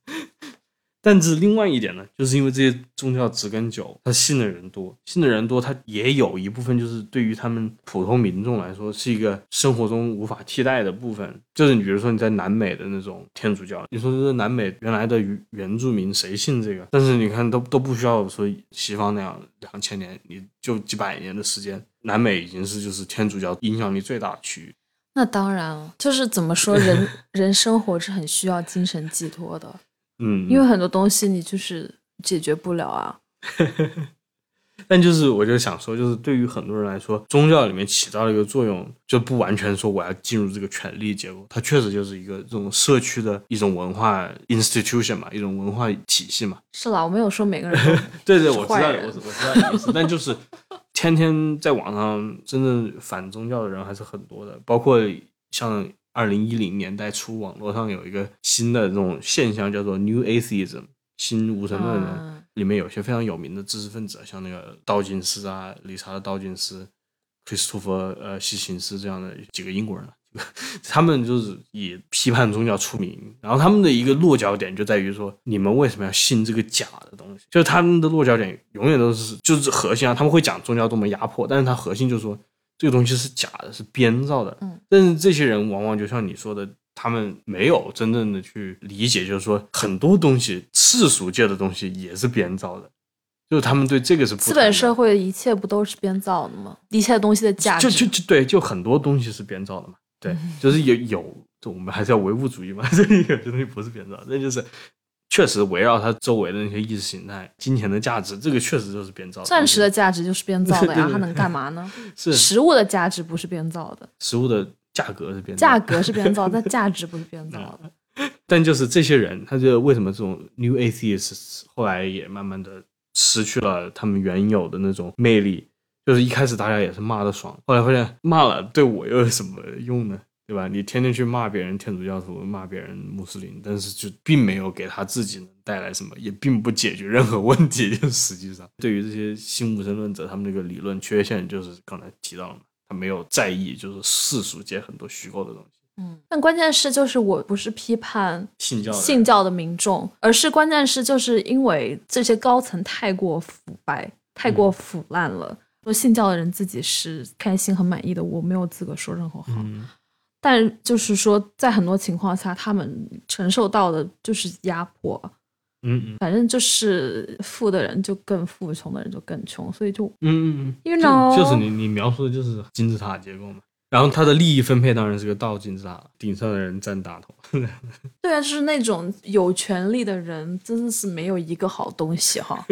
但是另外一点呢，就是因为这些宗教植根久，他信的人多，信的人多，他也有一部分就是对于他们普通民众来说是一个生活中无法替代的部分。就是你比如说你在南美的那种天主教，你说这南美原来的原住民谁信这个？但是你看都都不需要说西方那样两千年，你就几百年的时间，南美已经是就是天主教影响力最大的区域。那当然了，就是怎么说，人 人生活是很需要精神寄托的。嗯，因为很多东西你就是解决不了啊。但就是我就想说，就是对于很多人来说，宗教里面起到了一个作用，就不完全说我要进入这个权力结构，它确实就是一个这种社区的一种文化 institution 嘛，一种文化体系嘛。是啦，我没有说每个人。对对，我知道，我我知道意思，但就是天天在网上真正反宗教的人还是很多的，包括像二零一零年代初，网络上有一个新的这种现象叫做 New Atheism，新无神论人，里面有些非常有名的知识分子，像那个道金斯啊、理查德道金斯、克里斯托弗呃希琴斯这样的几个英国人。他们就是以批判宗教出名，然后他们的一个落脚点就在于说，你们为什么要信这个假的东西？就是他们的落脚点永远都是就是核心啊，他们会讲宗教多么压迫，但是它核心就是说这个东西是假的，是编造的。嗯，但是这些人往往就像你说的，他们没有真正的去理解，就是说很多东西世俗界的东西也是编造的，就是他们对这个是资本社会一切不都是编造的吗？一切东西的价值就就就对，就很多东西是编造的嘛。对，就是有有，我们还是要唯物主义嘛。这里有些东西不是编造，那就是确实围绕它周围的那些意识形态、金钱的价值，这个确实就是编造的。钻石的价值就是编造的呀，它能干嘛呢？是食物的价值不是编造的，食物的价格是编造，价格是编造，但价值不是编造的。但就是这些人，他就为什么这种 New Atheists 后来也慢慢的失去了他们原有的那种魅力。就是一开始大家也是骂的爽，后来发现骂了对我又有什么用呢？对吧？你天天去骂别人天主教徒，骂别人穆斯林，但是就并没有给他自己能带来什么，也并不解决任何问题。就实际上，对于这些新无神论者，他们那个理论缺陷就是刚才提到了嘛，他没有在意就是世俗界很多虚构的东西。嗯，但关键是就是我不是批判信教信教的民众，而是关键是就是因为这些高层太过腐败，太过腐烂了。说信教的人自己是开心和满意的，我没有资格说任何话。但就是说，在很多情况下，他们承受到的就是压迫。嗯嗯，反正就是富的人就更富，穷的人就更穷，所以就嗯嗯，you know，就是你你描述的就是金字塔结构嘛。然后它的利益分配当然是个倒金字塔，顶上的人占大头。对啊，就是那种有权利的人，真的是没有一个好东西哈。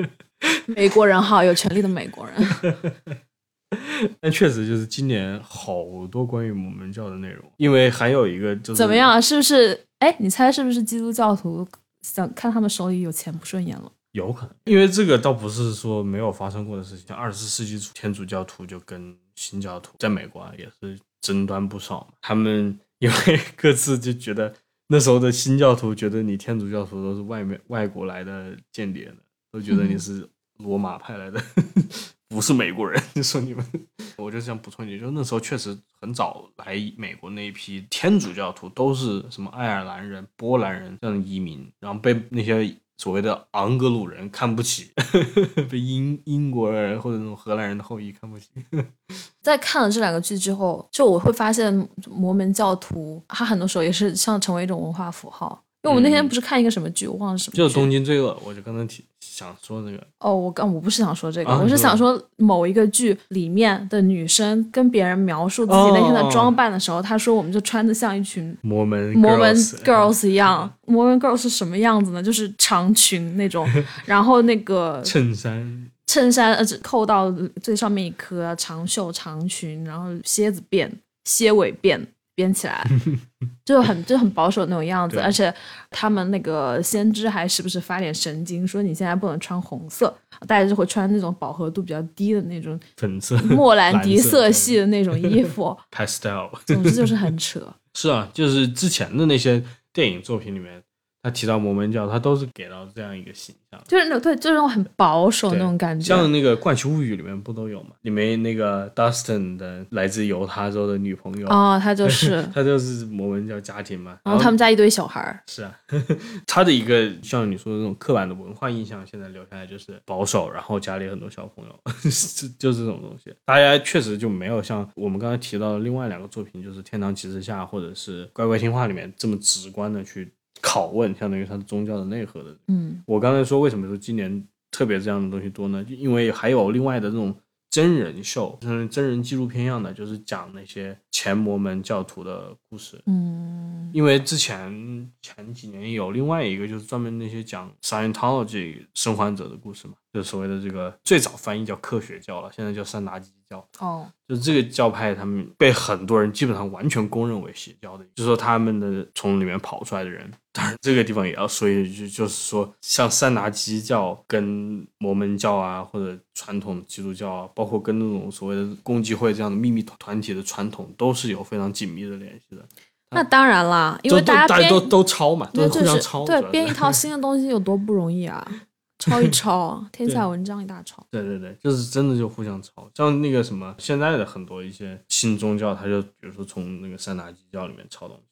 美国人哈，有权利的美国人。但确实就是今年好多关于摩门教的内容，因为还有一个就是怎么样啊？是不是？哎，你猜是不是基督教徒想看他们手里有钱不顺眼了？有可能，因为这个倒不是说没有发生过的事情。像二十世纪初，天主教徒就跟新教徒在美国啊也是争端不少。他们 因为各自就觉得那时候的新教徒觉得你天主教徒都是外面外国来的间谍的。都觉得你是罗马派来的，不是美国人。你说你们，我就想补充一句，就那时候确实很早来美国那一批天主教徒都是什么爱尔兰人、波兰人这样的移民，然后被那些所谓的昂格鲁人看不起，被英英国人或者那种荷兰人的后裔看不起。在看了这两个剧之后，就我会发现摩门教徒他很多时候也是像成为一种文化符号。因为我们那天不是看一个什么剧，我忘了什么，就是《东京罪恶》。我就刚才提想说这个。哦，我刚我不是想说这个，我是想说某一个剧里面的女生跟别人描述自己那天的装扮的时候，她说我们就穿的像一群摩门摩门 girls 一样。摩门 girls 是什么样子呢？就是长裙那种，然后那个衬衫衬衫呃扣到最上面一颗，长袖长裙，然后蝎子辫蝎尾辫。编起来 就很就很保守那种样子，而且他们那个先知还时不时发点神经，说你现在不能穿红色，大家就会穿那种饱和度比较低的那种粉色、莫兰迪色系的那种衣服。Pastel，总之就是很扯。是啊，就是之前的那些电影作品里面。他提到摩门教，他都是给到这样一个形象，就是那对，就是那种很保守那种感觉。像那个《怪奇物语》里面不都有吗？里面那个 Dustin 的来自犹他州的女朋友哦，他就是 他就是摩门教家庭嘛。然后他们家一堆小孩儿。是啊，他的一个像你说的那种刻板的文化印象，现在留下来就是保守，然后家里很多小朋友，就这种东西。大家确实就没有像我们刚才提到的另外两个作品，就是《天堂骑士下》或者是《乖乖听话》里面这么直观的去。拷问相当于它的宗教的内核的，嗯，我刚才说为什么说今年特别这样的东西多呢？就因为还有另外的这种真人秀，就是真人纪录片样的，就是讲那些前摩门教徒的故事，嗯，因为之前前几年有另外一个就是专门那些讲 Scientology 生还者的故事嘛，就所谓的这个最早翻译叫科学教了，现在叫三达基教。哦，就是这个教派，他们被很多人基本上完全公认为邪教的，就是说他们的从里面跑出来的人。当然，这个地方也要说一句，就是说像三达基教跟摩门教啊，或者传统基督教啊，包括跟那种所谓的共济会这样的秘密团体的传统，都是有非常紧密的联系的。那当然啦，因为大家编都都抄嘛，都是互相抄。对，编一套 新的东西有多不容易啊！抄一抄，天下文章一大抄。对对对，就是真的就互相抄。像那个什么，现在的很多一些新宗教，他就比如说从那个三大基教里面抄东西。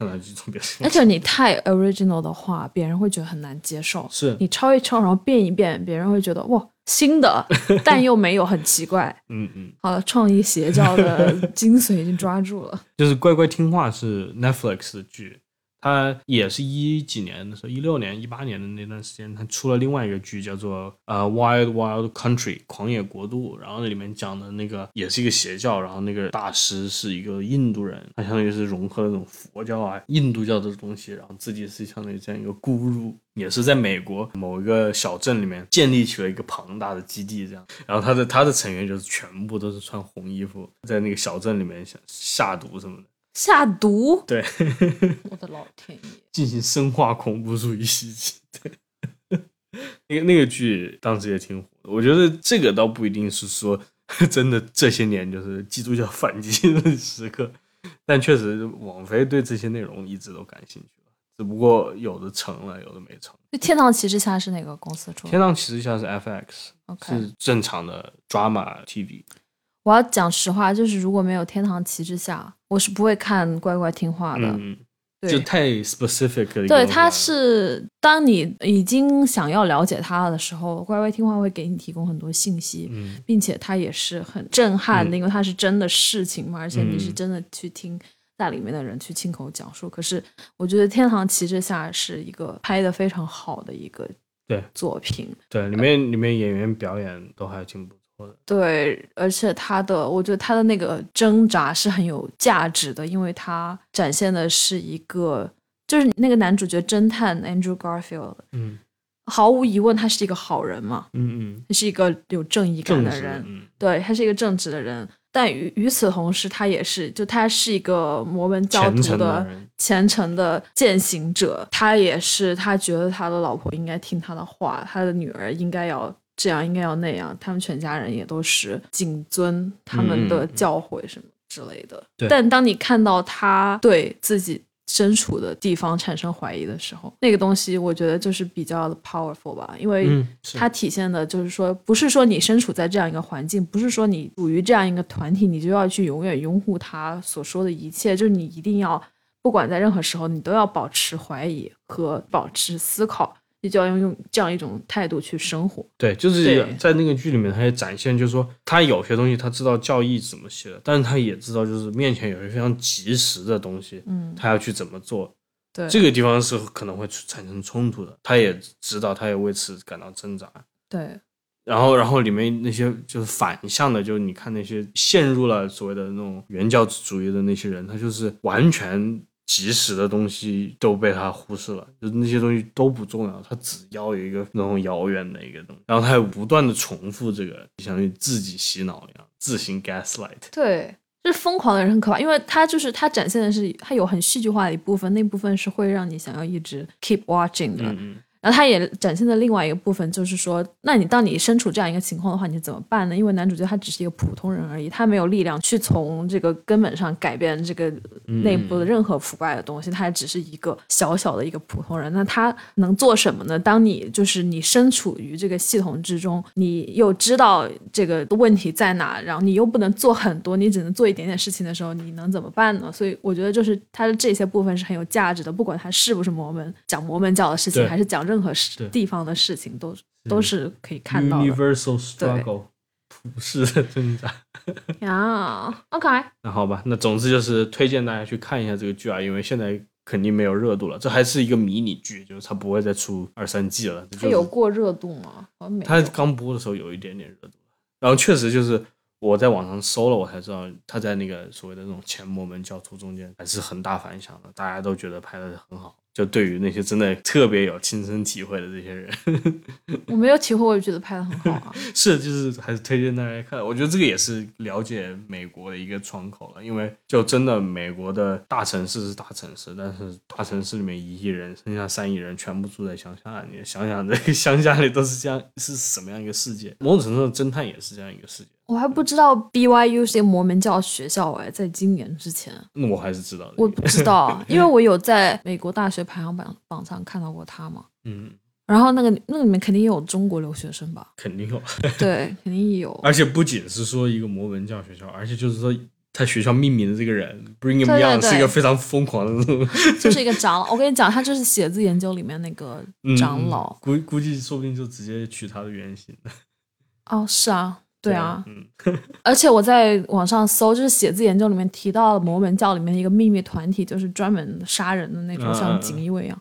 三大基从别而且你太 original 的话，别人会觉得很难接受。是你抄一抄，然后变一变，别人会觉得哇，新的，但又没有很奇怪。嗯嗯。好了，创意邪教的精髓已经抓住了。就是乖乖听话是 Netflix 的剧。他也是一几年的时候，一六年、一八年的那段时间，他出了另外一个剧，叫做呃《Wild Wild Country》狂野国度。然后那里面讲的那个也是一个邪教，然后那个大师是一个印度人，他相当于是融合了那种佛教啊、印度教的东西，然后自己是相当于这样一个孤入，也是在美国某一个小镇里面建立起了一个庞大的基地，这样。然后他的他的成员就是全部都是穿红衣服，在那个小镇里面下下毒什么的。下毒？对，我的老天爷！进行生化恐怖主义袭击。对，那个那个剧当时也挺火的。我觉得这个倒不一定是说 真的，这些年就是基督教反击的时刻，但确实网飞对这些内容一直都感兴趣只不过有的成了，有的没成。《那天堂骑士下》是哪个公司出？天堂骑士下是 FX，是正常的 drama TV。我要讲实话，就是如果没有《天堂旗帜下》，我是不会看《乖乖听话》的。嗯，就太 specific。对，它是当你已经想要了解它的时候，《乖乖听话》会给你提供很多信息，并且它也是很震撼的，因为它是真的事情嘛，而且你是真的去听在里面的人去亲口讲述。可是我觉得《天堂旗帜下》是一个拍的非常好的一个对作品，对，里面里面演员表演都还挺不。对，而且他的，我觉得他的那个挣扎是很有价值的，因为他展现的是一个，就是那个男主角侦探 Andrew Garfield，嗯，毫无疑问他是一个好人嘛，嗯嗯，他是一个有正义感的人，对他是一个正直的人，但与与此同时，他也是，就他是一个摩门教徒的虔诚的践行者，他也是，他觉得他的老婆应该听他的话，他的女儿应该要。这样应该要那样，他们全家人也都是谨遵他们的教诲什么之类的。但当你看到他对自己身处的地方产生怀疑的时候，那个东西我觉得就是比较的 powerful 吧，因为它体现的就是说，不是说你身处在这样一个环境，不是说你属于这样一个团体，你就要去永远拥护他所说的一切，就是你一定要不管在任何时候，你都要保持怀疑和保持思考。就要用这样一种态度去生活。对，就是在那个剧里面，他也展现，就是说他有些东西他知道教义怎么写的，但是他也知道，就是面前有一个非常及时的东西，嗯，他要去怎么做。对，这个地方是可能会产生冲突的。他也知道，他也为此感到挣扎。对，然后，然后里面那些就是反向的，就是你看那些陷入了所谓的那种原教旨主义的那些人，他就是完全。及时的东西都被他忽视了，就那些东西都不重要，他只要有一个那种遥远的一个东西，然后他又不断的重复这个，相当于自己洗脑一样，自行 gaslight。对，就是疯狂的人很可怕，因为他就是他展现的是他有很戏剧化的一部分，那部分是会让你想要一直 keep watching 的。然后他也展现的另外一个部分，就是说，那你当你身处这样一个情况的话，你怎么办呢？因为男主角他只是一个普通人而已，他没有力量去从这个根本上改变这个内部的任何腐败的东西，他只是一个小小的一个普通人。那他能做什么呢？当你就是你身处于这个系统之中，你又知道这个问题在哪，然后你又不能做很多，你只能做一点点事情的时候，你能怎么办呢？所以我觉得就是他的这些部分是很有价值的，不管他是不是摩门讲摩门教的事情，还是讲任。任何事地方的事情都都是可以看到的。Universal struggle，普世的挣扎。呀，OK。那好吧，那总之就是推荐大家去看一下这个剧啊，因为现在肯定没有热度了。这还是一个迷你剧，就是它不会再出二三季了。它有过热度吗？它刚播的时候有一点点热度，然后确实就是我在网上搜了，我才知道它在那个所谓的那种前摩门教徒中间还是很大反响的，大家都觉得拍的很好。就对于那些真的特别有亲身体会的这些人，我没有体会，我也觉得拍的很好啊。是，就是还是推荐大家看。我觉得这个也是了解美国的一个窗口了，因为就真的美国的大城市是大城市，但是大城市里面一亿人，剩下三亿人全部住在乡下，你想想这个 乡下里都是这样，是什么样一个世界？某种程度上，侦探也是这样一个世界。我还不知道 BYU 是一个摩门教学校哎，在今年之前，那我还是知道的。我不知道，因为我有在美国大学排行榜榜上看到过他嘛。嗯，然后那个那个里面肯定有中国留学生吧？肯定有，对，肯定有。而且不仅是说一个摩门教学校，而且就是说他学校命名的这个人 Bring Him Young 是一个非常疯狂的 就是一个长老。我跟你讲，他就是写字研究里面那个长老，估估计说不定就直接取他的原型。哦，是啊。对啊，而且我在网上搜，就是写字研究里面提到摩门教里面一个秘密团体，就是专门杀人的那种，像锦衣卫一样，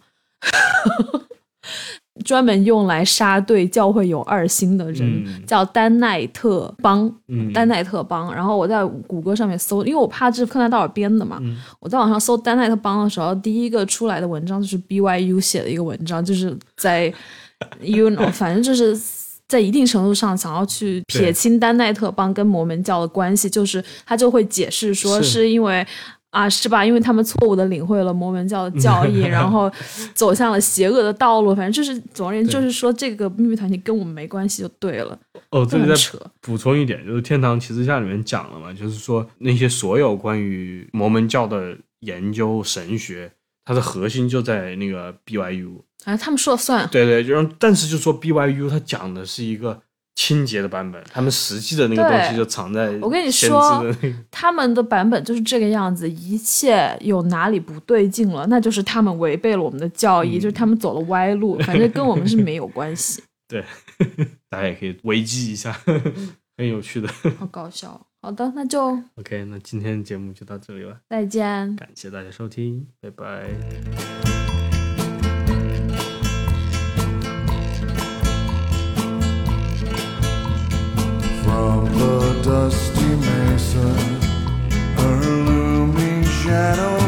专门用来杀对教会有二心的人，叫丹奈特帮，丹奈特帮。然后我在谷歌上面搜，因为我怕这是柯南道尔编的嘛，我在网上搜丹奈特帮的时候，第一个出来的文章就是 BYU 写的一个文章，就是在 You know，反正就是。在一定程度上，想要去撇清丹奈特帮跟摩门教的关系，就是他就会解释说，是因为啊，是吧？因为他们错误的领会了摩门教的教 义，然后走向了邪恶的道路。反正就是，总而言之，就是说这个秘密团体跟我们没关系就对了。哦，这里再补充一点，就是《天堂骑士下》里面讲了嘛，就是说那些所有关于摩门教的研究神学，它的核心就在那个 BYU。哎，他们说了算。对对，就但是就说 BYU，它讲的是一个清洁的版本，他们实际的那个东西就藏在。我跟你说，他们的版本就是这个样子，一切有哪里不对劲了，那就是他们违背了我们的教义，就是他们走了歪路，反正跟我们是没有关系。对，大家也可以维基一下，很有趣的。好搞笑。好的，那就 OK，那今天的节目就到这里了，再见，感谢大家收听，拜拜。From the dusty mesa, her looming shadow.